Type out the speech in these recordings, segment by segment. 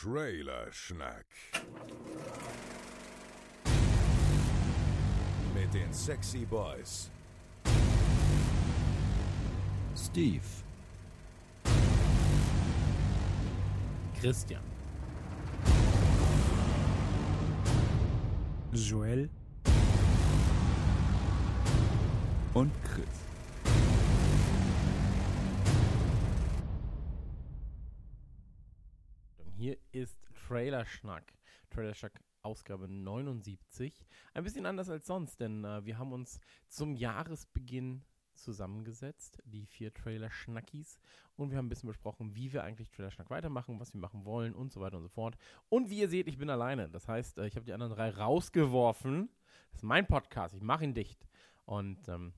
Trailer Mit den Sexy Boys. Steve. Christian. Joel. Und Chris. Hier ist Trailerschnack. Trailerschnack Ausgabe 79. Ein bisschen anders als sonst, denn äh, wir haben uns zum Jahresbeginn zusammengesetzt, die vier Trailer-Schnackis. Und wir haben ein bisschen besprochen, wie wir eigentlich Trailer-Schnack weitermachen, was wir machen wollen und so weiter und so fort. Und wie ihr seht, ich bin alleine. Das heißt, äh, ich habe die anderen drei rausgeworfen. Das ist mein Podcast, ich mache ihn dicht. Und ähm,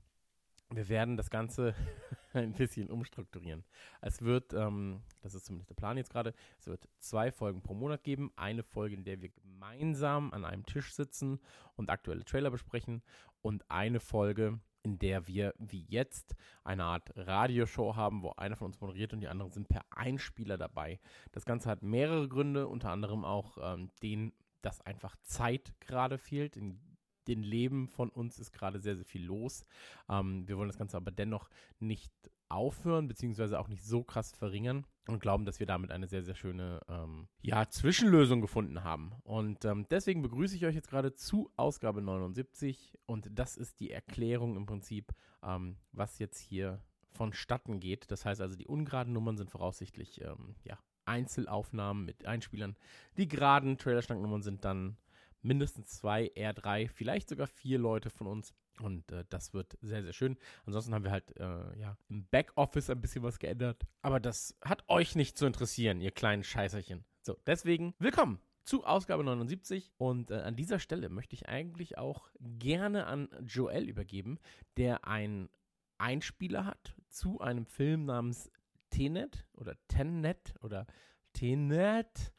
wir werden das Ganze ein bisschen umstrukturieren. Es wird, ähm, das ist zumindest der Plan jetzt gerade, es wird zwei Folgen pro Monat geben. Eine Folge, in der wir gemeinsam an einem Tisch sitzen und aktuelle Trailer besprechen. Und eine Folge, in der wir wie jetzt eine Art Radioshow haben, wo einer von uns moderiert und die anderen sind per Einspieler dabei. Das Ganze hat mehrere Gründe, unter anderem auch ähm, den, dass einfach Zeit gerade fehlt. In den Leben von uns ist gerade sehr, sehr viel los. Ähm, wir wollen das Ganze aber dennoch nicht aufhören, beziehungsweise auch nicht so krass verringern und glauben, dass wir damit eine sehr, sehr schöne ähm, ja, Zwischenlösung gefunden haben. Und ähm, deswegen begrüße ich euch jetzt gerade zu Ausgabe 79 und das ist die Erklärung im Prinzip, ähm, was jetzt hier vonstatten geht. Das heißt also, die ungeraden Nummern sind voraussichtlich ähm, ja, Einzelaufnahmen mit Einspielern. Die geraden Trailerschnanknummern sind dann mindestens zwei, eher drei, vielleicht sogar vier Leute von uns. Und äh, das wird sehr, sehr schön. Ansonsten haben wir halt äh, ja, im Backoffice ein bisschen was geändert. Aber das hat euch nicht zu interessieren, ihr kleinen Scheißerchen. So, deswegen willkommen zu Ausgabe 79. Und äh, an dieser Stelle möchte ich eigentlich auch gerne an Joel übergeben, der einen Einspieler hat zu einem Film namens Tenet oder Tenet oder Tenet.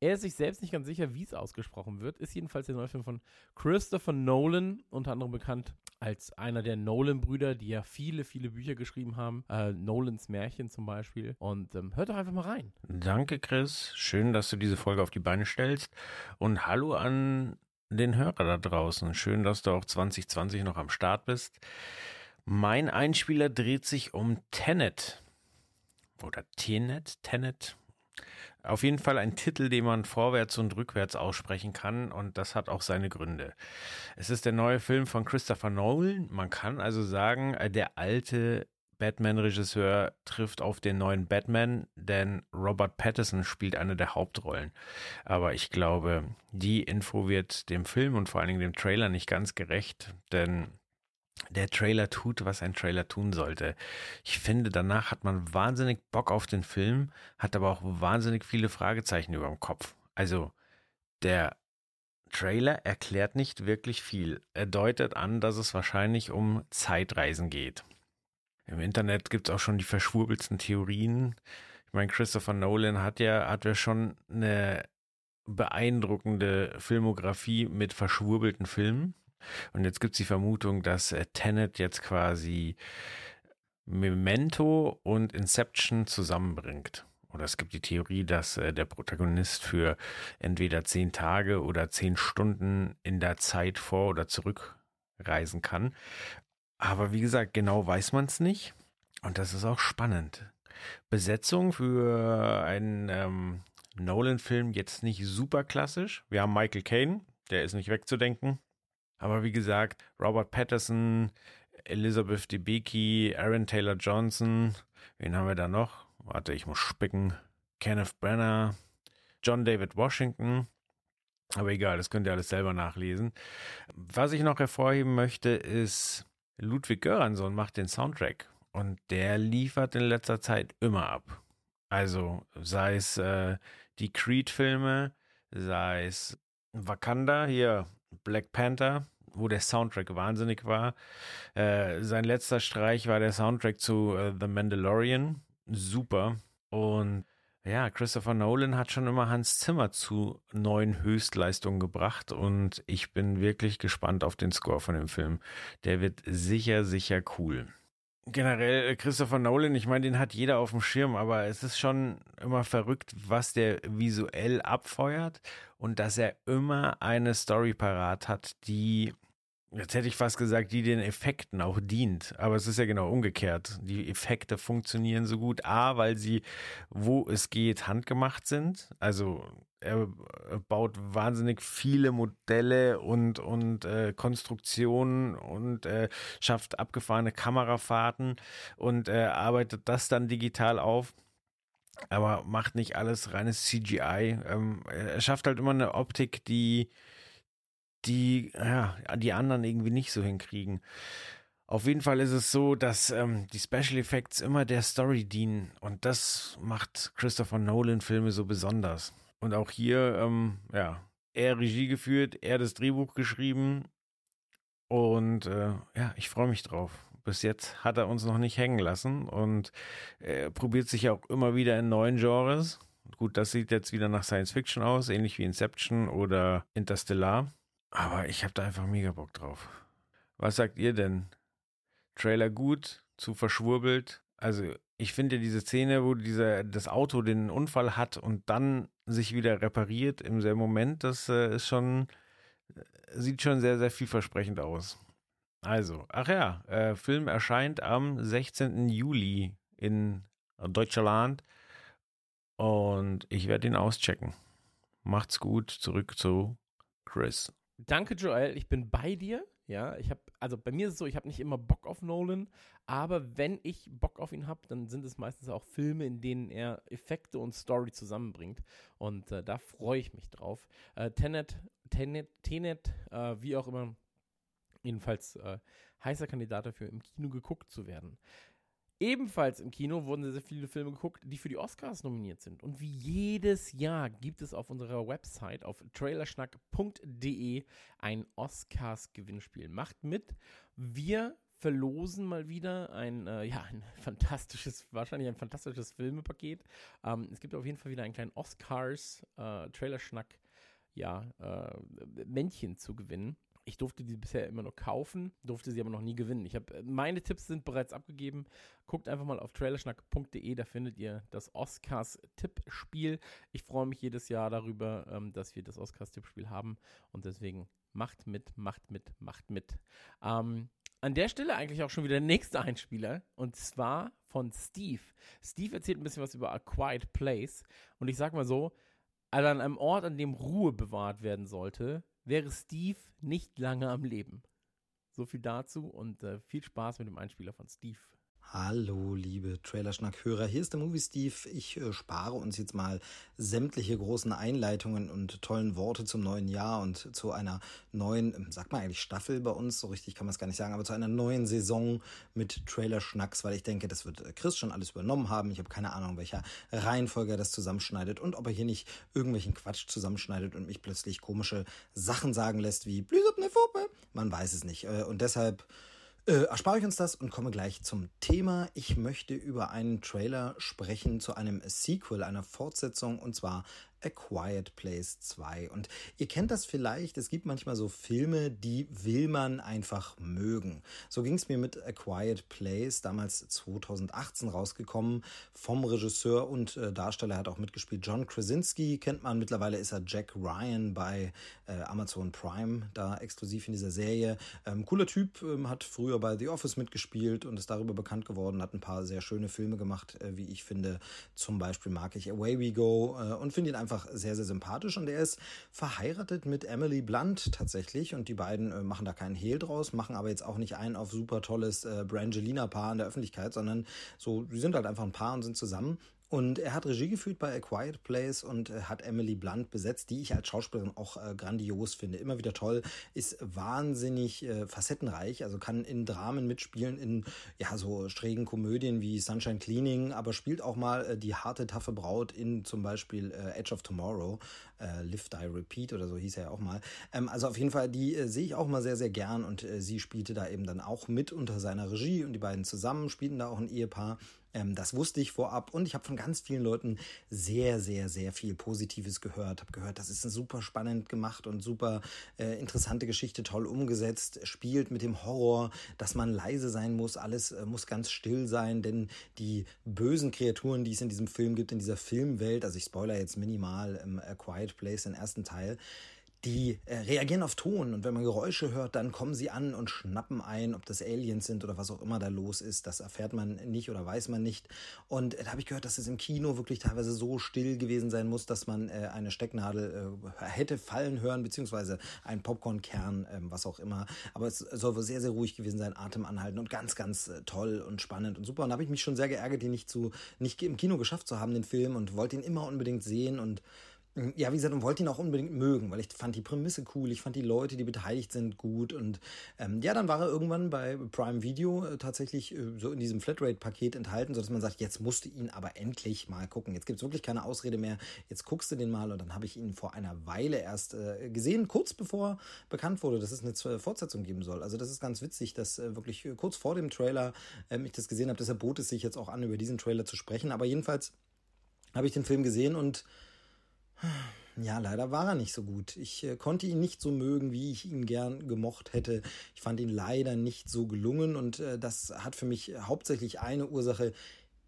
Er ist sich selbst nicht ganz sicher, wie es ausgesprochen wird. Ist jedenfalls der neue Film von Christopher Nolan, unter anderem bekannt als einer der Nolan-Brüder, die ja viele, viele Bücher geschrieben haben. Äh, Nolans Märchen zum Beispiel. Und ähm, hört doch einfach mal rein. Danke, Chris. Schön, dass du diese Folge auf die Beine stellst. Und hallo an den Hörer da draußen. Schön, dass du auch 2020 noch am Start bist. Mein Einspieler dreht sich um Tenet. Oder Tenet, Tenet, auf jeden Fall ein Titel, den man vorwärts und rückwärts aussprechen kann und das hat auch seine Gründe. Es ist der neue Film von Christopher Nolan. Man kann also sagen, äh, der alte Batman-Regisseur trifft auf den neuen Batman, denn Robert Pattinson spielt eine der Hauptrollen. Aber ich glaube, die Info wird dem Film und vor allen Dingen dem Trailer nicht ganz gerecht, denn der Trailer tut, was ein Trailer tun sollte. Ich finde, danach hat man wahnsinnig Bock auf den Film, hat aber auch wahnsinnig viele Fragezeichen über dem Kopf. Also, der Trailer erklärt nicht wirklich viel. Er deutet an, dass es wahrscheinlich um Zeitreisen geht. Im Internet gibt es auch schon die verschwurbelsten Theorien. Ich meine, Christopher Nolan hat ja, hat ja schon eine beeindruckende Filmografie mit verschwurbelten Filmen. Und jetzt gibt es die Vermutung, dass äh, Tenet jetzt quasi Memento und Inception zusammenbringt. Oder es gibt die Theorie, dass äh, der Protagonist für entweder zehn Tage oder zehn Stunden in der Zeit vor oder zurück reisen kann. Aber wie gesagt, genau weiß man es nicht. Und das ist auch spannend. Besetzung für einen ähm, Nolan-Film jetzt nicht super klassisch. Wir haben Michael Caine, der ist nicht wegzudenken. Aber wie gesagt, Robert Patterson, Elizabeth Debicki, Aaron Taylor Johnson, wen haben wir da noch? Warte, ich muss spicken. Kenneth Brenner, John David Washington. Aber egal, das könnt ihr alles selber nachlesen. Was ich noch hervorheben möchte, ist, Ludwig Göransson macht den Soundtrack und der liefert in letzter Zeit immer ab. Also sei es äh, die Creed-Filme, sei es Wakanda, hier Black Panther, wo der Soundtrack wahnsinnig war. Äh, sein letzter Streich war der Soundtrack zu äh, The Mandalorian. Super. Und ja, Christopher Nolan hat schon immer Hans Zimmer zu neuen Höchstleistungen gebracht und ich bin wirklich gespannt auf den Score von dem Film. Der wird sicher, sicher cool. Generell äh, Christopher Nolan, ich meine, den hat jeder auf dem Schirm, aber es ist schon immer verrückt, was der visuell abfeuert und dass er immer eine Story parat hat, die Jetzt hätte ich fast gesagt, die den Effekten auch dient. Aber es ist ja genau umgekehrt. Die Effekte funktionieren so gut. A, weil sie, wo es geht, handgemacht sind. Also er baut wahnsinnig viele Modelle und, und äh, Konstruktionen und äh, schafft abgefahrene Kamerafahrten und äh, arbeitet das dann digital auf aber macht nicht alles reines CGI. Ähm, er schafft halt immer eine Optik, die die, ja, die anderen irgendwie nicht so hinkriegen. Auf jeden Fall ist es so, dass ähm, die Special Effects immer der Story dienen und das macht Christopher Nolan Filme so besonders. Und auch hier, ähm, ja, er Regie geführt, er das Drehbuch geschrieben und äh, ja, ich freue mich drauf. Bis jetzt hat er uns noch nicht hängen lassen und äh, probiert sich auch immer wieder in neuen Genres. Gut, das sieht jetzt wieder nach Science Fiction aus, ähnlich wie Inception oder Interstellar. Aber ich habe da einfach mega Bock drauf. Was sagt ihr denn? Trailer gut, zu verschwurbelt? Also, ich finde diese Szene, wo dieser, das Auto den Unfall hat und dann sich wieder repariert im selben Moment, das äh, ist schon, äh, sieht schon sehr, sehr vielversprechend aus. Also, ach ja, äh, Film erscheint am 16. Juli in Deutschland und ich werde ihn auschecken. Macht's gut, zurück zu Chris. Danke, Joel. Ich bin bei dir. Ja, ich habe, also bei mir ist es so, ich habe nicht immer Bock auf Nolan, aber wenn ich Bock auf ihn habe, dann sind es meistens auch Filme, in denen er Effekte und Story zusammenbringt. Und äh, da freue ich mich drauf. Äh, Tenet, Tenet, Tenet, äh, wie auch immer, jedenfalls äh, heißer Kandidat dafür, im Kino geguckt zu werden. Ebenfalls im Kino wurden sehr, sehr viele Filme geguckt, die für die Oscars nominiert sind. Und wie jedes Jahr gibt es auf unserer Website auf trailerschnack.de ein Oscars-Gewinnspiel. Macht mit. Wir verlosen mal wieder ein, äh, ja, ein fantastisches, wahrscheinlich ein fantastisches Filmepaket. Ähm, es gibt auf jeden Fall wieder einen kleinen Oscars äh, ja, äh, Männchen zu gewinnen. Ich durfte die bisher immer nur kaufen, durfte sie aber noch nie gewinnen. Ich habe meine Tipps sind bereits abgegeben. Guckt einfach mal auf trailerschnack.de, da findet ihr das Oscars Tippspiel. Ich freue mich jedes Jahr darüber, ähm, dass wir das Oscars Tippspiel haben und deswegen macht mit, macht mit, macht mit. Ähm, an der Stelle eigentlich auch schon wieder der nächste Einspieler und zwar von Steve. Steve erzählt ein bisschen was über A Quiet Place und ich sag mal so, also an einem Ort, an dem Ruhe bewahrt werden sollte, wäre Steve nicht lange am Leben. So viel dazu und äh, viel Spaß mit dem Einspieler von Steve. Hallo, liebe Trailerschnack-Hörer. Hier ist der Movie Steve. Ich äh, spare uns jetzt mal sämtliche großen Einleitungen und tollen Worte zum neuen Jahr und zu einer neuen, ähm, sagt man eigentlich Staffel bei uns, so richtig kann man es gar nicht sagen, aber zu einer neuen Saison mit Trailerschnacks, weil ich denke, das wird äh, Chris schon alles übernommen haben. Ich habe keine Ahnung, welcher Reihenfolge er das zusammenschneidet und ob er hier nicht irgendwelchen Quatsch zusammenschneidet und mich plötzlich komische Sachen sagen lässt wie Blüsop ne Fuppe. Man weiß es nicht. Äh, und deshalb äh, erspare ich uns das und komme gleich zum Thema. Ich möchte über einen Trailer sprechen zu einem Sequel, einer Fortsetzung, und zwar A Quiet Place 2. Und ihr kennt das vielleicht, es gibt manchmal so Filme, die will man einfach mögen. So ging es mir mit A Quiet Place, damals 2018 rausgekommen, vom Regisseur und äh, Darsteller hat auch mitgespielt. John Krasinski kennt man, mittlerweile ist er Jack Ryan bei äh, Amazon Prime, da exklusiv in dieser Serie. Ähm, cooler Typ, ähm, hat früher bei The Office mitgespielt und ist darüber bekannt geworden, hat ein paar sehr schöne Filme gemacht, äh, wie ich finde. Zum Beispiel mag ich Away We Go äh, und finde ihn einfach einfach sehr, sehr sympathisch. Und er ist verheiratet mit Emily Blunt tatsächlich. Und die beiden äh, machen da keinen Hehl draus, machen aber jetzt auch nicht ein auf super tolles äh, Brangelina-Paar in der Öffentlichkeit, sondern so, sie sind halt einfach ein Paar und sind zusammen und er hat Regie geführt bei A Quiet Place und äh, hat Emily Blunt besetzt, die ich als Schauspielerin auch äh, grandios finde. Immer wieder toll, ist wahnsinnig äh, facettenreich, also kann in Dramen mitspielen, in ja so schrägen Komödien wie Sunshine Cleaning, aber spielt auch mal äh, die harte, taffe Braut in zum Beispiel äh, Edge of Tomorrow, äh, Live, Die, Repeat oder so hieß er ja auch mal. Ähm, also auf jeden Fall, die sehe ich auch mal sehr, sehr gern und sie spielte da eben dann auch mit unter seiner Regie und die beiden zusammen spielten da auch ein Ehepaar. Ähm, das wusste ich vorab und ich habe von ganz vielen Leuten sehr, sehr, sehr viel Positives gehört. Habe gehört, das ist super spannend gemacht und super äh, interessante Geschichte, toll umgesetzt, spielt mit dem Horror, dass man leise sein muss, alles äh, muss ganz still sein, denn die bösen Kreaturen, die es in diesem Film gibt, in dieser Filmwelt, also ich spoiler jetzt minimal im A Quiet Place, den ersten Teil, die äh, reagieren auf Ton und wenn man Geräusche hört, dann kommen sie an und schnappen ein, ob das Aliens sind oder was auch immer da los ist. Das erfährt man nicht oder weiß man nicht. Und äh, da habe ich gehört, dass es im Kino wirklich teilweise so still gewesen sein muss, dass man äh, eine Stecknadel äh, hätte fallen hören, beziehungsweise einen Popcornkern, ähm, was auch immer. Aber es soll wohl sehr, sehr ruhig gewesen sein, Atem anhalten und ganz, ganz äh, toll und spannend und super. Und da habe ich mich schon sehr geärgert, ihn nicht, zu, nicht im Kino geschafft zu haben, den Film, und wollte ihn immer unbedingt sehen und ja, wie gesagt, und wollte ihn auch unbedingt mögen, weil ich fand die Prämisse cool, ich fand die Leute, die beteiligt sind, gut. Und ähm, ja, dann war er irgendwann bei Prime Video äh, tatsächlich äh, so in diesem Flatrate-Paket enthalten, sodass man sagt, jetzt musst du ihn aber endlich mal gucken. Jetzt gibt es wirklich keine Ausrede mehr, jetzt guckst du den mal. Und dann habe ich ihn vor einer Weile erst äh, gesehen, kurz bevor bekannt wurde, dass es eine Fortsetzung geben soll. Also das ist ganz witzig, dass äh, wirklich kurz vor dem Trailer ähm, ich das gesehen habe. Deshalb bot es sich jetzt auch an, über diesen Trailer zu sprechen. Aber jedenfalls habe ich den Film gesehen und ja, leider war er nicht so gut. Ich äh, konnte ihn nicht so mögen, wie ich ihn gern gemocht hätte. Ich fand ihn leider nicht so gelungen und äh, das hat für mich hauptsächlich eine Ursache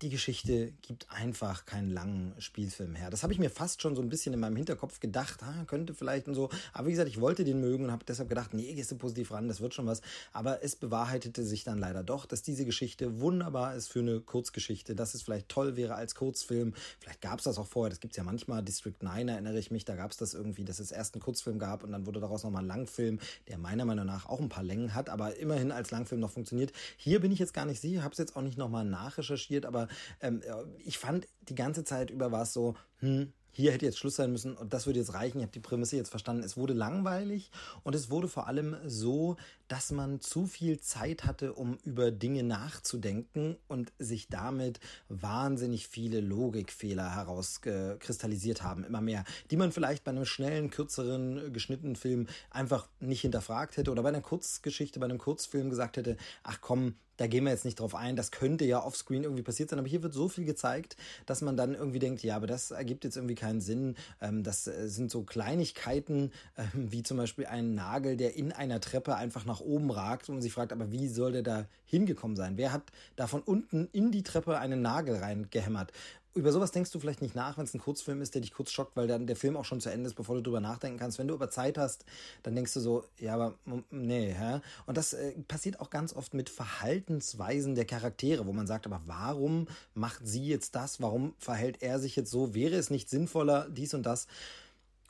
die Geschichte gibt einfach keinen langen Spielfilm her. Das habe ich mir fast schon so ein bisschen in meinem Hinterkopf gedacht, ah, könnte vielleicht und so. Aber wie gesagt, ich wollte den mögen und habe deshalb gedacht, nee, gehst du positiv ran, das wird schon was. Aber es bewahrheitete sich dann leider doch, dass diese Geschichte wunderbar ist für eine Kurzgeschichte, dass es vielleicht toll wäre als Kurzfilm. Vielleicht gab es das auch vorher, das gibt es ja manchmal. District 9 erinnere ich mich, da gab es das irgendwie, dass es erst einen Kurzfilm gab und dann wurde daraus nochmal ein Langfilm, der meiner Meinung nach auch ein paar Längen hat, aber immerhin als Langfilm noch funktioniert. Hier bin ich jetzt gar nicht sicher, habe es jetzt auch nicht nochmal nachrecherchiert, aber ähm, ich fand die ganze Zeit über war es so, hm, hier hätte jetzt Schluss sein müssen und das würde jetzt reichen. Ich habe die Prämisse jetzt verstanden. Es wurde langweilig und es wurde vor allem so, dass man zu viel Zeit hatte, um über Dinge nachzudenken und sich damit wahnsinnig viele Logikfehler herauskristallisiert haben, immer mehr, die man vielleicht bei einem schnellen, kürzeren, geschnittenen Film einfach nicht hinterfragt hätte oder bei einer Kurzgeschichte, bei einem Kurzfilm gesagt hätte, ach komm, da gehen wir jetzt nicht drauf ein, das könnte ja offscreen irgendwie passiert sein, aber hier wird so viel gezeigt, dass man dann irgendwie denkt, ja, aber das ergibt jetzt irgendwie keinen Sinn. Ähm, das äh, sind so Kleinigkeiten, ähm, wie zum Beispiel ein Nagel, der in einer Treppe einfach nach oben ragt und man sich fragt, aber wie soll der da hingekommen sein? Wer hat da von unten in die Treppe einen Nagel reingehämmert? über sowas denkst du vielleicht nicht nach, wenn es ein Kurzfilm ist, der dich kurz schockt, weil dann der Film auch schon zu Ende ist, bevor du drüber nachdenken kannst. Wenn du aber Zeit hast, dann denkst du so, ja, aber nee, hä? Und das äh, passiert auch ganz oft mit Verhaltensweisen der Charaktere, wo man sagt, aber warum macht sie jetzt das? Warum verhält er sich jetzt so? Wäre es nicht sinnvoller, dies und das?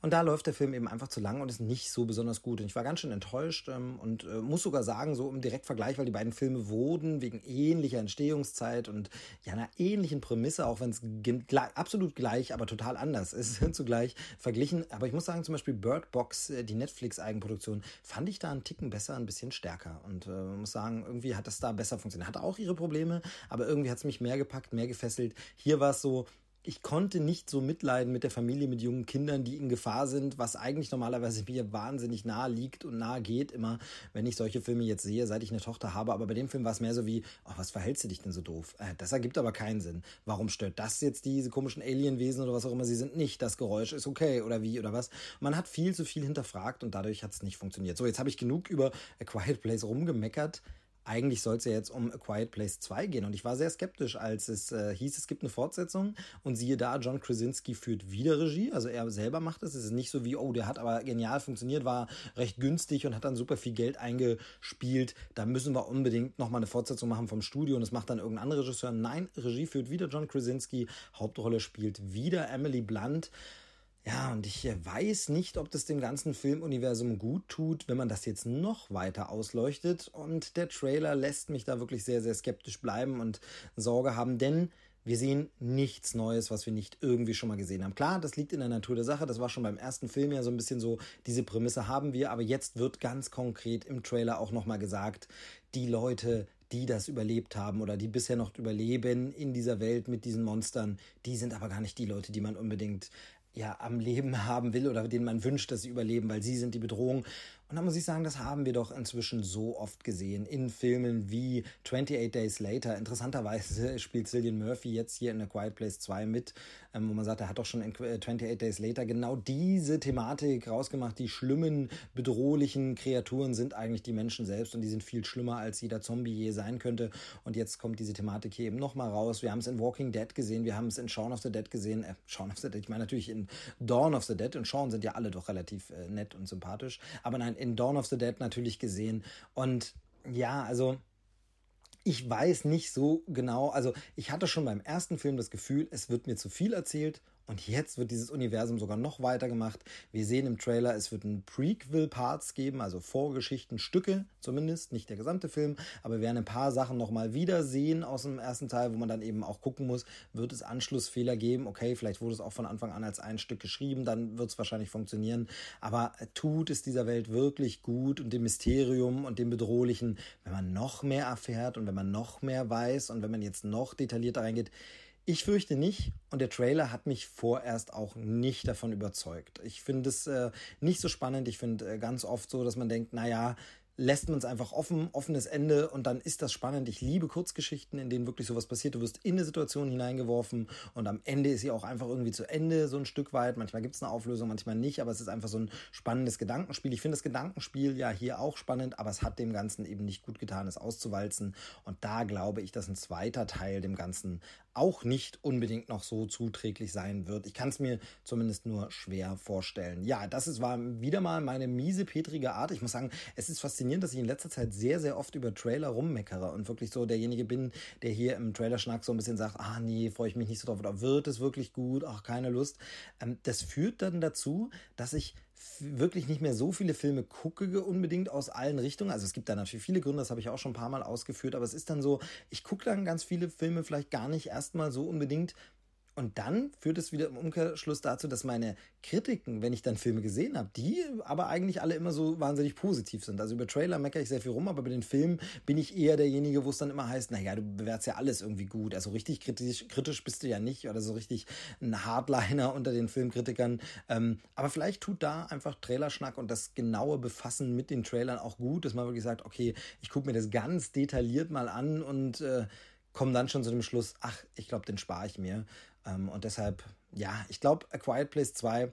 Und da läuft der Film eben einfach zu lang und ist nicht so besonders gut. Und ich war ganz schön enttäuscht ähm, und äh, muss sogar sagen, so im Direktvergleich, weil die beiden Filme wurden wegen ähnlicher Entstehungszeit und ja einer ähnlichen Prämisse, auch wenn es absolut gleich, aber total anders ist, zugleich verglichen. Aber ich muss sagen, zum Beispiel Bird Box, äh, die Netflix-Eigenproduktion, fand ich da einen Ticken besser, ein bisschen stärker. Und äh, muss sagen, irgendwie hat das da besser funktioniert. Hatte auch ihre Probleme, aber irgendwie hat es mich mehr gepackt, mehr gefesselt. Hier war es so, ich konnte nicht so mitleiden mit der Familie mit jungen Kindern, die in Gefahr sind, was eigentlich normalerweise mir wahnsinnig nahe liegt und nahe geht, immer, wenn ich solche Filme jetzt sehe, seit ich eine Tochter habe. Aber bei dem Film war es mehr so wie, oh, was verhältst du dich denn so doof? Äh, das ergibt aber keinen Sinn. Warum stört das jetzt diese komischen Alienwesen oder was auch immer sie sind nicht? Das Geräusch ist okay oder wie oder was? Man hat viel zu viel hinterfragt und dadurch hat es nicht funktioniert. So, jetzt habe ich genug über A Quiet Place rumgemeckert eigentlich soll es ja jetzt um A Quiet Place 2 gehen. Und ich war sehr skeptisch, als es äh, hieß, es gibt eine Fortsetzung. Und siehe da, John Krasinski führt wieder Regie. Also er selber macht es. Es ist nicht so wie, oh, der hat aber genial funktioniert, war recht günstig und hat dann super viel Geld eingespielt. Da müssen wir unbedingt nochmal eine Fortsetzung machen vom Studio und das macht dann irgendein anderer Regisseur. Nein, Regie führt wieder John Krasinski. Hauptrolle spielt wieder Emily Blunt. Ja, und ich äh, weiß nicht, ob das dem ganzen Filmuniversum gut tut, wenn man das jetzt noch weiter ausleuchtet. Und der Trailer lässt mich da wirklich sehr, sehr skeptisch bleiben und Sorge haben, denn wir sehen nichts Neues, was wir nicht irgendwie schon mal gesehen haben. Klar, das liegt in der Natur der Sache. Das war schon beim ersten Film ja so ein bisschen so. Diese Prämisse haben wir, aber jetzt wird ganz konkret im Trailer auch nochmal gesagt, die Leute, die das überlebt haben oder die bisher noch überleben in dieser Welt mit diesen Monstern, die sind aber gar nicht die Leute, die man unbedingt ja am Leben haben will oder denen man wünscht, dass sie überleben, weil sie sind die Bedrohung. Und da muss ich sagen, das haben wir doch inzwischen so oft gesehen in Filmen wie 28 Days Later. Interessanterweise spielt Cillian Murphy jetzt hier in A Quiet Place 2 mit, ähm, wo man sagt, er hat doch schon in 28 äh, Days Later genau diese Thematik rausgemacht. Die schlimmen, bedrohlichen Kreaturen sind eigentlich die Menschen selbst und die sind viel schlimmer, als jeder Zombie je sein könnte. Und jetzt kommt diese Thematik hier eben nochmal raus. Wir haben es in Walking Dead gesehen, wir haben es in Shaun of the Dead gesehen. Äh, Shaun of the Dead, ich meine natürlich in Dawn of the Dead und Shaun sind ja alle doch relativ äh, nett und sympathisch. Aber nein, in Dawn of the Dead natürlich gesehen. Und ja, also ich weiß nicht so genau, also ich hatte schon beim ersten Film das Gefühl, es wird mir zu viel erzählt und jetzt wird dieses Universum sogar noch weiter gemacht. Wir sehen im Trailer, es wird ein Prequel-Parts geben, also Vorgeschichtenstücke zumindest, nicht der gesamte Film, aber wir werden ein paar Sachen nochmal wiedersehen aus dem ersten Teil, wo man dann eben auch gucken muss, wird es Anschlussfehler geben? Okay, vielleicht wurde es auch von Anfang an als ein Stück geschrieben, dann wird es wahrscheinlich funktionieren. Aber tut es dieser Welt wirklich gut und dem Mysterium und dem Bedrohlichen, wenn man noch mehr erfährt und wenn man noch mehr weiß und wenn man jetzt noch detaillierter reingeht? Ich fürchte nicht und der Trailer hat mich vorerst auch nicht davon überzeugt. Ich finde es äh, nicht so spannend. Ich finde äh, ganz oft so, dass man denkt, naja, lässt man es einfach offen, offenes Ende und dann ist das spannend. Ich liebe Kurzgeschichten, in denen wirklich sowas passiert. Du wirst in eine Situation hineingeworfen und am Ende ist sie auch einfach irgendwie zu Ende, so ein Stück weit. Manchmal gibt es eine Auflösung, manchmal nicht, aber es ist einfach so ein spannendes Gedankenspiel. Ich finde das Gedankenspiel ja hier auch spannend, aber es hat dem Ganzen eben nicht gut getan, es auszuwalzen. Und da glaube ich, dass ein zweiter Teil dem Ganzen auch nicht unbedingt noch so zuträglich sein wird. Ich kann es mir zumindest nur schwer vorstellen. Ja, das ist, war wieder mal meine miese, petrige Art. Ich muss sagen, es ist faszinierend, dass ich in letzter Zeit sehr, sehr oft über Trailer rummeckere und wirklich so derjenige bin, der hier im Trailerschnack so ein bisschen sagt, ah nee, freue ich mich nicht so drauf oder wird es wirklich gut, ach keine Lust. Ähm, das führt dann dazu, dass ich wirklich nicht mehr so viele Filme gucke, unbedingt aus allen Richtungen. Also es gibt da natürlich viele Gründe, das habe ich auch schon ein paar Mal ausgeführt, aber es ist dann so, ich gucke dann ganz viele Filme vielleicht gar nicht erstmal so unbedingt und dann führt es wieder im Umkehrschluss dazu, dass meine Kritiken, wenn ich dann Filme gesehen habe, die aber eigentlich alle immer so wahnsinnig positiv sind. Also über Trailer meckere ich sehr viel rum, aber bei den Filmen bin ich eher derjenige, wo es dann immer heißt, naja, du bewertest ja alles irgendwie gut. Also richtig kritisch, kritisch bist du ja nicht oder so richtig ein Hardliner unter den Filmkritikern. Ähm, aber vielleicht tut da einfach Trailerschnack und das genaue Befassen mit den Trailern auch gut, dass man wirklich sagt, okay, ich gucke mir das ganz detailliert mal an und äh, komme dann schon zu dem Schluss, ach, ich glaube, den spare ich mir. Ähm, und deshalb, ja, ich glaube, A Quiet Place 2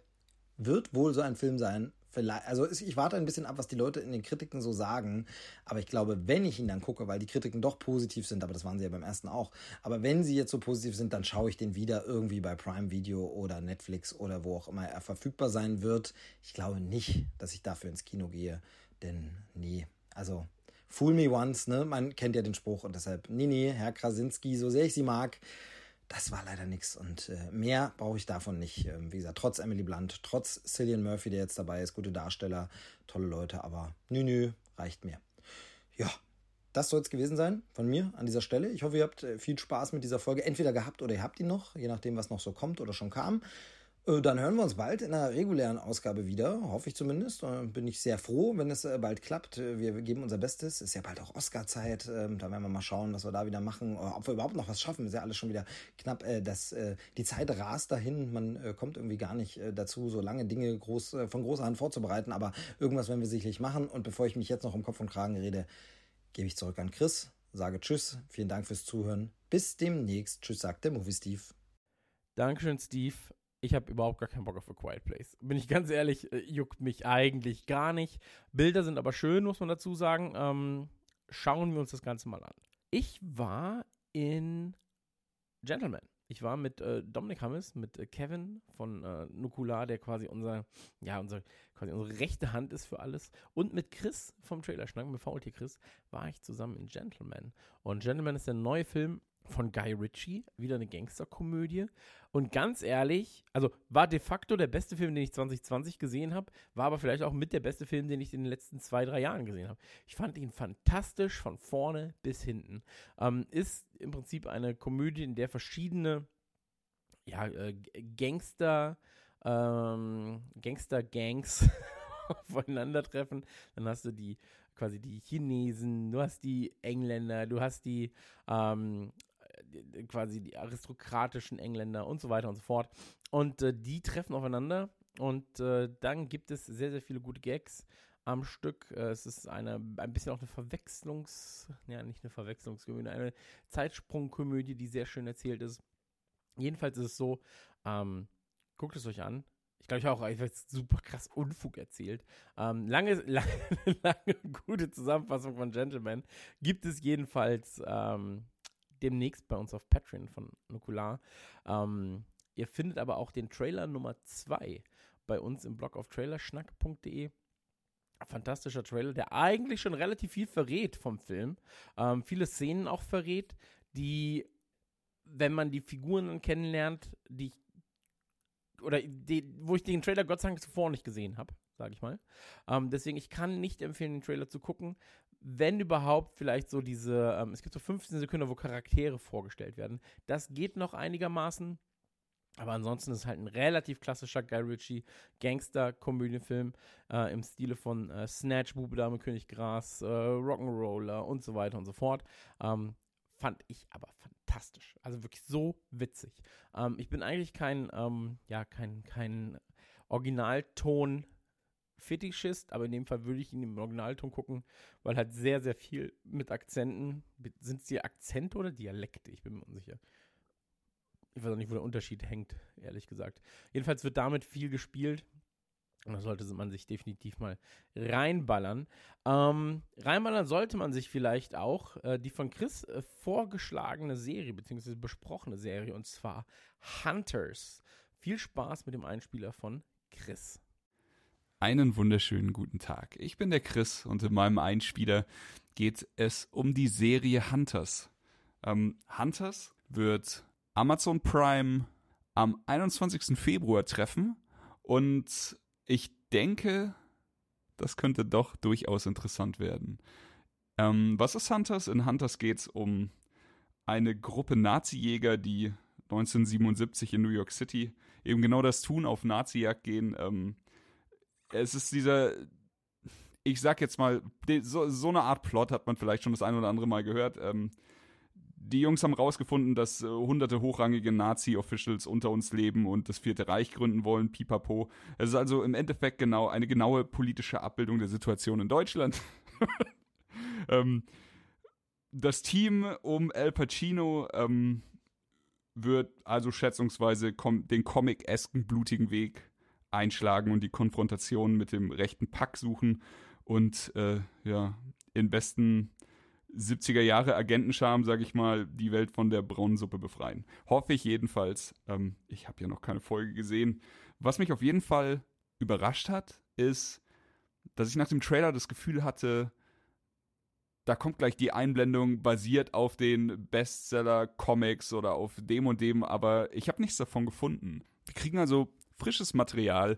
wird wohl so ein Film sein. Vielleicht, also ich warte ein bisschen ab, was die Leute in den Kritiken so sagen. Aber ich glaube, wenn ich ihn dann gucke, weil die Kritiken doch positiv sind, aber das waren sie ja beim ersten auch. Aber wenn sie jetzt so positiv sind, dann schaue ich den wieder irgendwie bei Prime Video oder Netflix oder wo auch immer er verfügbar sein wird. Ich glaube nicht, dass ich dafür ins Kino gehe. Denn nee, also Fool me once, ne? Man kennt ja den Spruch und deshalb, nee, nee, Herr Krasinski, so sehr ich sie mag, das war leider nichts. Und äh, mehr brauche ich davon nicht. Ähm, wie gesagt, trotz Emily Blunt, trotz Cillian Murphy, der jetzt dabei ist, gute Darsteller, tolle Leute, aber nö, nö, reicht mir. Ja, das soll es gewesen sein von mir an dieser Stelle. Ich hoffe, ihr habt äh, viel Spaß mit dieser Folge entweder gehabt oder ihr habt ihn noch, je nachdem, was noch so kommt oder schon kam. Äh, dann hören wir uns bald in einer regulären Ausgabe wieder, hoffe ich zumindest. Bin ich sehr froh, wenn es äh, bald klappt. Äh, wir geben unser Bestes. Ist ja bald auch Oscar-Zeit. Ähm, da werden wir mal schauen, was wir da wieder machen. Ob wir überhaupt noch was schaffen. Ist ja alles schon wieder knapp. Das, die Zeit rast dahin. Man kommt irgendwie gar nicht dazu, so lange Dinge groß, von großer Hand vorzubereiten. Aber irgendwas werden wir sicherlich machen. Und bevor ich mich jetzt noch um Kopf und Kragen rede, gebe ich zurück an Chris. Sage Tschüss. Vielen Dank fürs Zuhören. Bis demnächst. Tschüss, sagt der Movie Steve. Dankeschön, Steve ich habe überhaupt gar keinen Bock auf A Quiet Place. Bin ich ganz ehrlich, äh, juckt mich eigentlich gar nicht. Bilder sind aber schön, muss man dazu sagen. Ähm, schauen wir uns das Ganze mal an. Ich war in Gentleman. Ich war mit äh, Dominik Hammes, mit äh, Kevin von äh, Nukular, der quasi unser, ja, unser, quasi unsere rechte Hand ist für alles. Und mit Chris vom Trailerschnack, mit Faultier Chris, war ich zusammen in Gentleman. Und Gentleman ist der neue Film von Guy Ritchie, wieder eine Gangsterkomödie. Und ganz ehrlich, also war de facto der beste Film, den ich 2020 gesehen habe, war aber vielleicht auch mit der beste Film, den ich in den letzten zwei, drei Jahren gesehen habe. Ich fand ihn fantastisch von vorne bis hinten. Ähm, ist im Prinzip eine Komödie, in der verschiedene ja, äh, Gangster, ähm, Gangster-Gangs aufeinandertreffen. Dann hast du die quasi die Chinesen, du hast die Engländer, du hast die ähm, quasi die aristokratischen Engländer und so weiter und so fort. Und äh, die treffen aufeinander und äh, dann gibt es sehr, sehr viele gute Gags. am Stück. Äh, es ist eine, ein bisschen auch eine Verwechslungs-, ja, nicht eine Verwechslungskomödie, eine Zeitsprungkomödie, die sehr schön erzählt ist. Jedenfalls ist es so, ähm, guckt es euch an. Ich glaube, ich habe auch einfach super krass Unfug erzählt. Ähm, lange, lange, lange gute Zusammenfassung von Gentleman gibt es jedenfalls ähm, demnächst bei uns auf Patreon von Nukular. Ähm, ihr findet aber auch den Trailer Nummer 2 bei uns im Blog auf trailerschnack.de. Fantastischer Trailer, der eigentlich schon relativ viel verrät vom Film. Ähm, viele Szenen auch verrät, die, wenn man die Figuren kennenlernt, die ich oder die, wo ich den Trailer Gott sei Dank zuvor nicht gesehen habe, sage ich mal. Ähm, deswegen, ich kann nicht empfehlen, den Trailer zu gucken. Wenn überhaupt, vielleicht so diese, ähm, es gibt so 15 Sekunden, wo Charaktere vorgestellt werden. Das geht noch einigermaßen. Aber ansonsten ist es halt ein relativ klassischer Guy Ritchie Gangster-Komödienfilm äh, im Stile von äh, Snatch, Bube, Dame, König, Gras, äh, Rock'n'Roller und so weiter und so fort. Ähm, fand ich aber fantastisch. Also wirklich so witzig. Ähm, ich bin eigentlich kein, ähm, ja, kein, kein Originalton Fetischist, aber in dem Fall würde ich ihn im Originalton gucken, weil halt sehr, sehr viel mit Akzenten. Sind es die Akzente oder Dialekte? Ich bin mir unsicher. Ich weiß auch nicht, wo der Unterschied hängt, ehrlich gesagt. Jedenfalls wird damit viel gespielt. Und da sollte man sich definitiv mal reinballern. Ähm, reinballern sollte man sich vielleicht auch äh, die von Chris äh, vorgeschlagene Serie, beziehungsweise besprochene Serie, und zwar Hunters. Viel Spaß mit dem Einspieler von Chris. Einen wunderschönen guten Tag. Ich bin der Chris und in meinem Einspieler geht es um die Serie Hunters. Ähm, Hunters wird Amazon Prime am 21. Februar treffen und ich denke, das könnte doch durchaus interessant werden. Ähm, was ist Hunters? In Hunters geht es um eine Gruppe Nazi-Jäger, die 1977 in New York City eben genau das tun, auf Nazi-Jagd gehen. Ähm, es ist dieser, ich sag jetzt mal, so, so, eine Art Plot hat man vielleicht schon das ein oder andere Mal gehört. Ähm, die Jungs haben rausgefunden, dass äh, hunderte hochrangige Nazi-Officials unter uns leben und das Vierte Reich gründen wollen, pipapo. Es ist also im Endeffekt genau eine genaue politische Abbildung der Situation in Deutschland. ähm, das Team um Al Pacino ähm, wird also schätzungsweise kom den comic-esken blutigen Weg einschlagen und die Konfrontation mit dem rechten Pack suchen und äh, ja, in besten 70er Jahre Agentenscham, sage ich mal, die Welt von der braunen Suppe befreien. Hoffe ich jedenfalls. Ähm, ich habe ja noch keine Folge gesehen. Was mich auf jeden Fall überrascht hat, ist, dass ich nach dem Trailer das Gefühl hatte, da kommt gleich die Einblendung basiert auf den Bestseller-Comics oder auf dem und dem, aber ich habe nichts davon gefunden. Wir kriegen also frisches Material,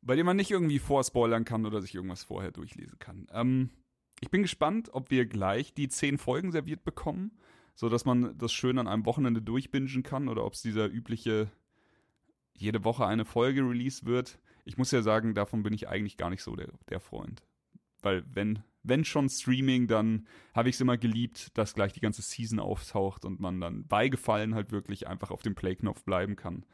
bei dem man nicht irgendwie vorspoilern kann oder sich irgendwas vorher durchlesen kann. Ähm, ich bin gespannt, ob wir gleich die zehn Folgen serviert bekommen, sodass man das schön an einem Wochenende durchbingen kann oder ob es dieser übliche jede Woche eine Folge Release wird. Ich muss ja sagen, davon bin ich eigentlich gar nicht so der, der Freund. Weil wenn, wenn schon Streaming, dann habe ich es immer geliebt, dass gleich die ganze Season auftaucht und man dann bei Gefallen halt wirklich einfach auf dem Play-Knopf bleiben kann.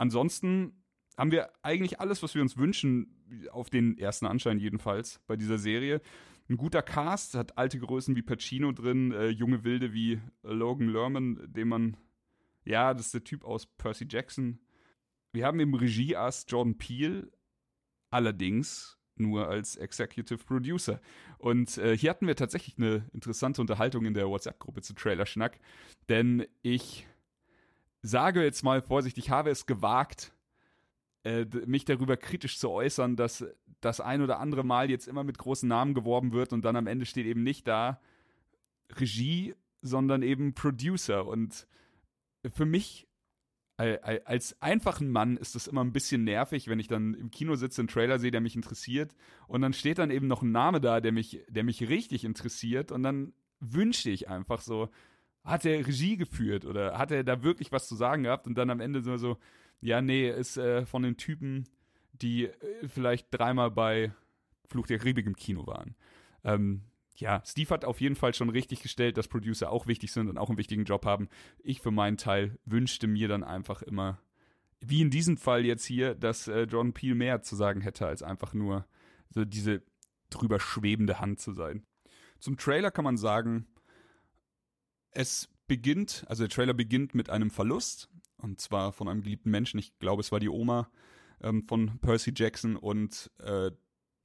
Ansonsten haben wir eigentlich alles, was wir uns wünschen, auf den ersten Anschein jedenfalls, bei dieser Serie. Ein guter Cast, hat alte Größen wie Pacino drin, äh, junge Wilde wie Logan Lerman, den man, ja, das ist der Typ aus Percy Jackson. Wir haben im Regieass Jordan Peele, allerdings nur als Executive Producer. Und äh, hier hatten wir tatsächlich eine interessante Unterhaltung in der WhatsApp-Gruppe zu Trailer Schnack, denn ich sage jetzt mal vorsichtig, habe es gewagt, äh, mich darüber kritisch zu äußern, dass das ein oder andere Mal jetzt immer mit großen Namen geworben wird und dann am Ende steht eben nicht da Regie, sondern eben Producer. Und für mich als einfachen Mann ist das immer ein bisschen nervig, wenn ich dann im Kino sitze, einen Trailer sehe, der mich interessiert und dann steht dann eben noch ein Name da, der mich, der mich richtig interessiert und dann wünschte ich einfach so, hat er Regie geführt oder hat er da wirklich was zu sagen gehabt und dann am Ende so, so ja, nee, ist äh, von den Typen, die äh, vielleicht dreimal bei Fluch der Karibik im Kino waren. Ähm, ja, Steve hat auf jeden Fall schon richtig gestellt, dass Producer auch wichtig sind und auch einen wichtigen Job haben. Ich für meinen Teil wünschte mir dann einfach immer, wie in diesem Fall jetzt hier, dass äh, John Peel mehr zu sagen hätte, als einfach nur so diese drüber schwebende Hand zu sein. Zum Trailer kann man sagen, es beginnt, also der Trailer beginnt mit einem Verlust, und zwar von einem geliebten Menschen, ich glaube, es war die Oma ähm, von Percy Jackson und äh,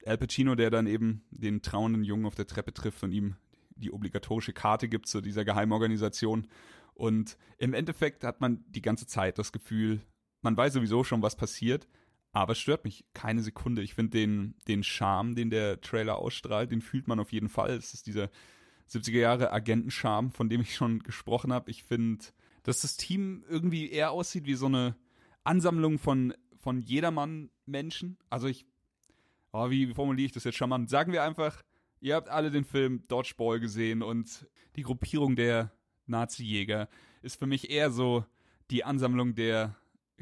Al Pacino, der dann eben den trauenden Jungen auf der Treppe trifft und ihm die obligatorische Karte gibt zu dieser Geheimorganisation. Und im Endeffekt hat man die ganze Zeit das Gefühl, man weiß sowieso schon, was passiert, aber es stört mich keine Sekunde. Ich finde den, den Charme, den der Trailer ausstrahlt, den fühlt man auf jeden Fall. Es ist dieser 70er Jahre Agentenscharme, von dem ich schon gesprochen habe. Ich finde, dass das Team irgendwie eher aussieht wie so eine Ansammlung von, von Jedermann-Menschen. Also ich, oh, wie formuliere ich das jetzt charmant? Sagen wir einfach, ihr habt alle den Film Dodgeball gesehen und die Gruppierung der Nazi-Jäger ist für mich eher so die Ansammlung der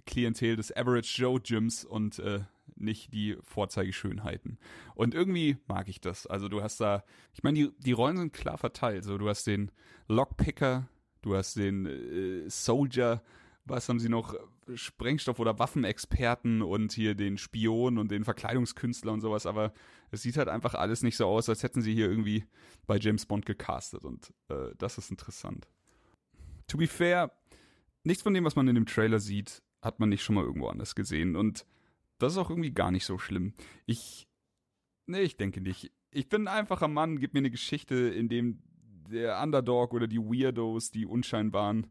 Klientel des Average Joe Gyms und äh, nicht die Vorzeigeschönheiten. Und irgendwie mag ich das. Also du hast da, ich meine, die, die Rollen sind klar verteilt. So, du hast den Lockpicker, du hast den äh, Soldier, was haben sie noch? Sprengstoff- oder Waffenexperten und hier den Spion und den Verkleidungskünstler und sowas, aber es sieht halt einfach alles nicht so aus, als hätten sie hier irgendwie bei James Bond gecastet und äh, das ist interessant. To be fair, nichts von dem, was man in dem Trailer sieht, hat man nicht schon mal irgendwo anders gesehen. Und das ist auch irgendwie gar nicht so schlimm. Ich. Nee, ich denke nicht. Ich bin ein einfacher Mann, gib mir eine Geschichte, in dem der Underdog oder die Weirdos, die unscheinbaren,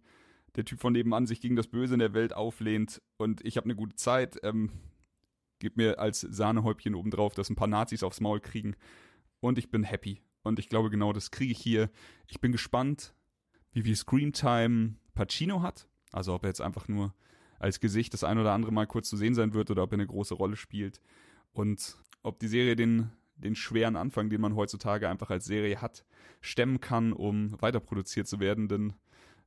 der Typ von nebenan sich gegen das Böse in der Welt auflehnt und ich habe eine gute Zeit. Ähm, gib mir als Sahnehäubchen obendrauf, dass ein paar Nazis aufs Maul kriegen und ich bin happy. Und ich glaube, genau das kriege ich hier. Ich bin gespannt, wie viel Screamtime Pacino hat. Also ob er jetzt einfach nur als Gesicht das ein oder andere Mal kurz zu sehen sein wird oder ob er eine große Rolle spielt. Und ob die Serie den, den schweren Anfang, den man heutzutage einfach als Serie hat, stemmen kann, um weiterproduziert zu werden. Denn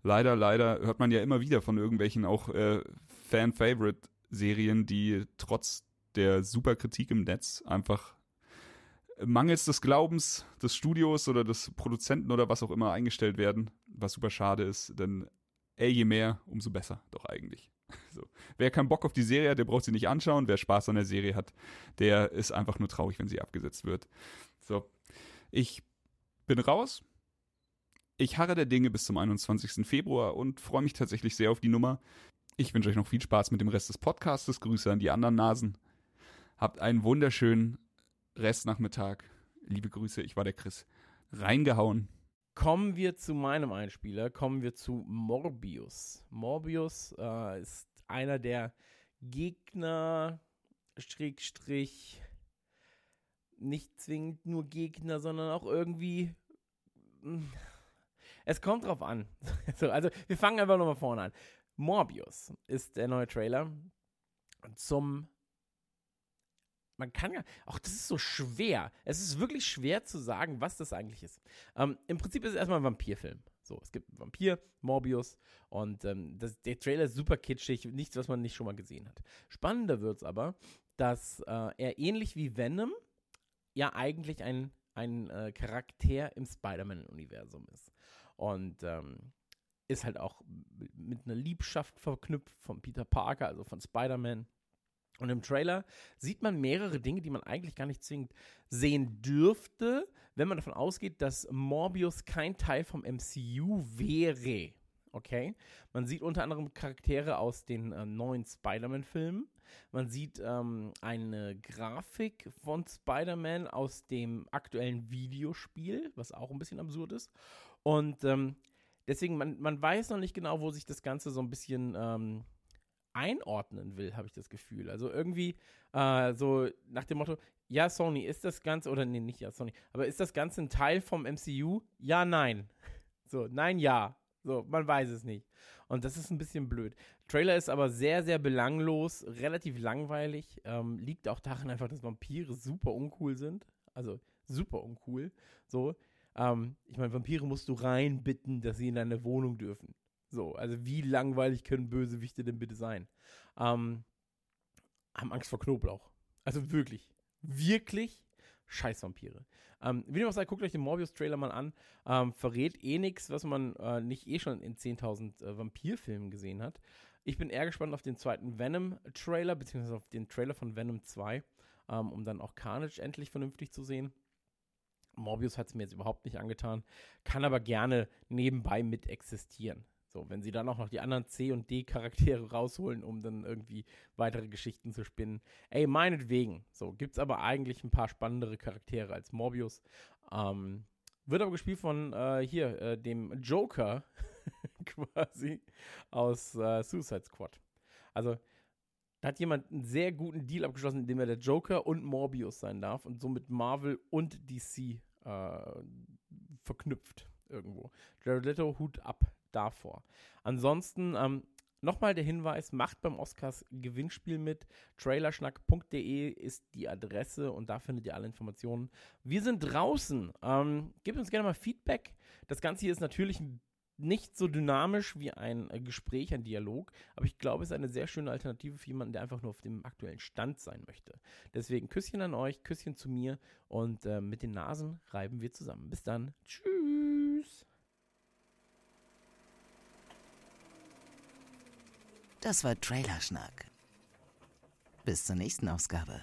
leider, leider hört man ja immer wieder von irgendwelchen auch äh, Fan-Favorite-Serien, die trotz der Superkritik im Netz einfach mangels des Glaubens des Studios oder des Produzenten oder was auch immer eingestellt werden, was super schade ist, denn ey, je mehr, umso besser doch eigentlich. So. Wer keinen Bock auf die Serie hat, der braucht sie nicht anschauen. Wer Spaß an der Serie hat, der ist einfach nur traurig, wenn sie abgesetzt wird. So. Ich bin raus. Ich harre der Dinge bis zum 21. Februar und freue mich tatsächlich sehr auf die Nummer. Ich wünsche euch noch viel Spaß mit dem Rest des Podcasts. Grüße an die anderen Nasen. Habt einen wunderschönen Restnachmittag. Liebe Grüße, ich war der Chris. Reingehauen. Kommen wir zu meinem Einspieler, kommen wir zu Morbius. Morbius äh, ist einer der Gegner, Schrägstrich, nicht zwingend nur Gegner, sondern auch irgendwie. Hm, es kommt drauf an. also, wir fangen einfach nochmal vorne an. Morbius ist der neue Trailer zum man kann ja, auch das ist so schwer. Es ist wirklich schwer zu sagen, was das eigentlich ist. Ähm, Im Prinzip ist es erstmal ein Vampirfilm. So, es gibt Vampir, Morbius und ähm, das, der Trailer ist super kitschig, nichts, was man nicht schon mal gesehen hat. Spannender wird es aber, dass äh, er ähnlich wie Venom ja eigentlich ein, ein äh, Charakter im Spider-Man-Universum ist. Und ähm, ist halt auch mit einer Liebschaft verknüpft von Peter Parker, also von Spider-Man und im Trailer sieht man mehrere Dinge, die man eigentlich gar nicht zwingend sehen dürfte, wenn man davon ausgeht, dass Morbius kein Teil vom MCU wäre. Okay? Man sieht unter anderem Charaktere aus den äh, neuen Spider-Man-Filmen. Man sieht ähm, eine Grafik von Spider-Man aus dem aktuellen Videospiel, was auch ein bisschen absurd ist. Und ähm, deswegen, man, man weiß noch nicht genau, wo sich das Ganze so ein bisschen ähm, einordnen will, habe ich das Gefühl. Also irgendwie äh, so nach dem Motto, ja, Sony, ist das Ganze, oder nee, nicht ja, Sony, aber ist das Ganze ein Teil vom MCU? Ja, nein. So, nein, ja. So, man weiß es nicht. Und das ist ein bisschen blöd. Trailer ist aber sehr, sehr belanglos, relativ langweilig. Ähm, liegt auch daran einfach, dass Vampire super uncool sind. Also super uncool. So. Ähm, ich meine, Vampire musst du reinbitten, dass sie in deine Wohnung dürfen. So, also wie langweilig können Bösewichte denn bitte sein? Ähm, haben Angst vor Knoblauch. Also wirklich, wirklich scheiß Vampire. Ähm, wie dem auch sei, guckt euch den Morbius-Trailer mal an. Ähm, verrät eh nichts, was man äh, nicht eh schon in 10.000 äh, Vampirfilmen gesehen hat. Ich bin eher gespannt auf den zweiten Venom-Trailer, beziehungsweise auf den Trailer von Venom 2, ähm, um dann auch Carnage endlich vernünftig zu sehen. Morbius hat es mir jetzt überhaupt nicht angetan, kann aber gerne nebenbei mit existieren. So, wenn sie dann auch noch die anderen C- und D-Charaktere rausholen, um dann irgendwie weitere Geschichten zu spinnen. Ey, meinetwegen. So, gibt's aber eigentlich ein paar spannendere Charaktere als Morbius. Ähm, wird aber gespielt von äh, hier, äh, dem Joker quasi aus äh, Suicide Squad. Also, da hat jemand einen sehr guten Deal abgeschlossen, indem er der Joker und Morbius sein darf und somit Marvel und DC äh, verknüpft irgendwo. Jared Leto, Hut ab davor. Ansonsten ähm, nochmal der Hinweis, macht beim Oscars Gewinnspiel mit. Trailerschnack.de ist die Adresse und da findet ihr alle Informationen. Wir sind draußen. Ähm, gebt uns gerne mal Feedback. Das Ganze hier ist natürlich nicht so dynamisch wie ein äh, Gespräch, ein Dialog, aber ich glaube, es ist eine sehr schöne Alternative für jemanden, der einfach nur auf dem aktuellen Stand sein möchte. Deswegen Küsschen an euch, Küsschen zu mir und äh, mit den Nasen reiben wir zusammen. Bis dann. Tschüss. Das war Trailerschnack. Bis zur nächsten Ausgabe.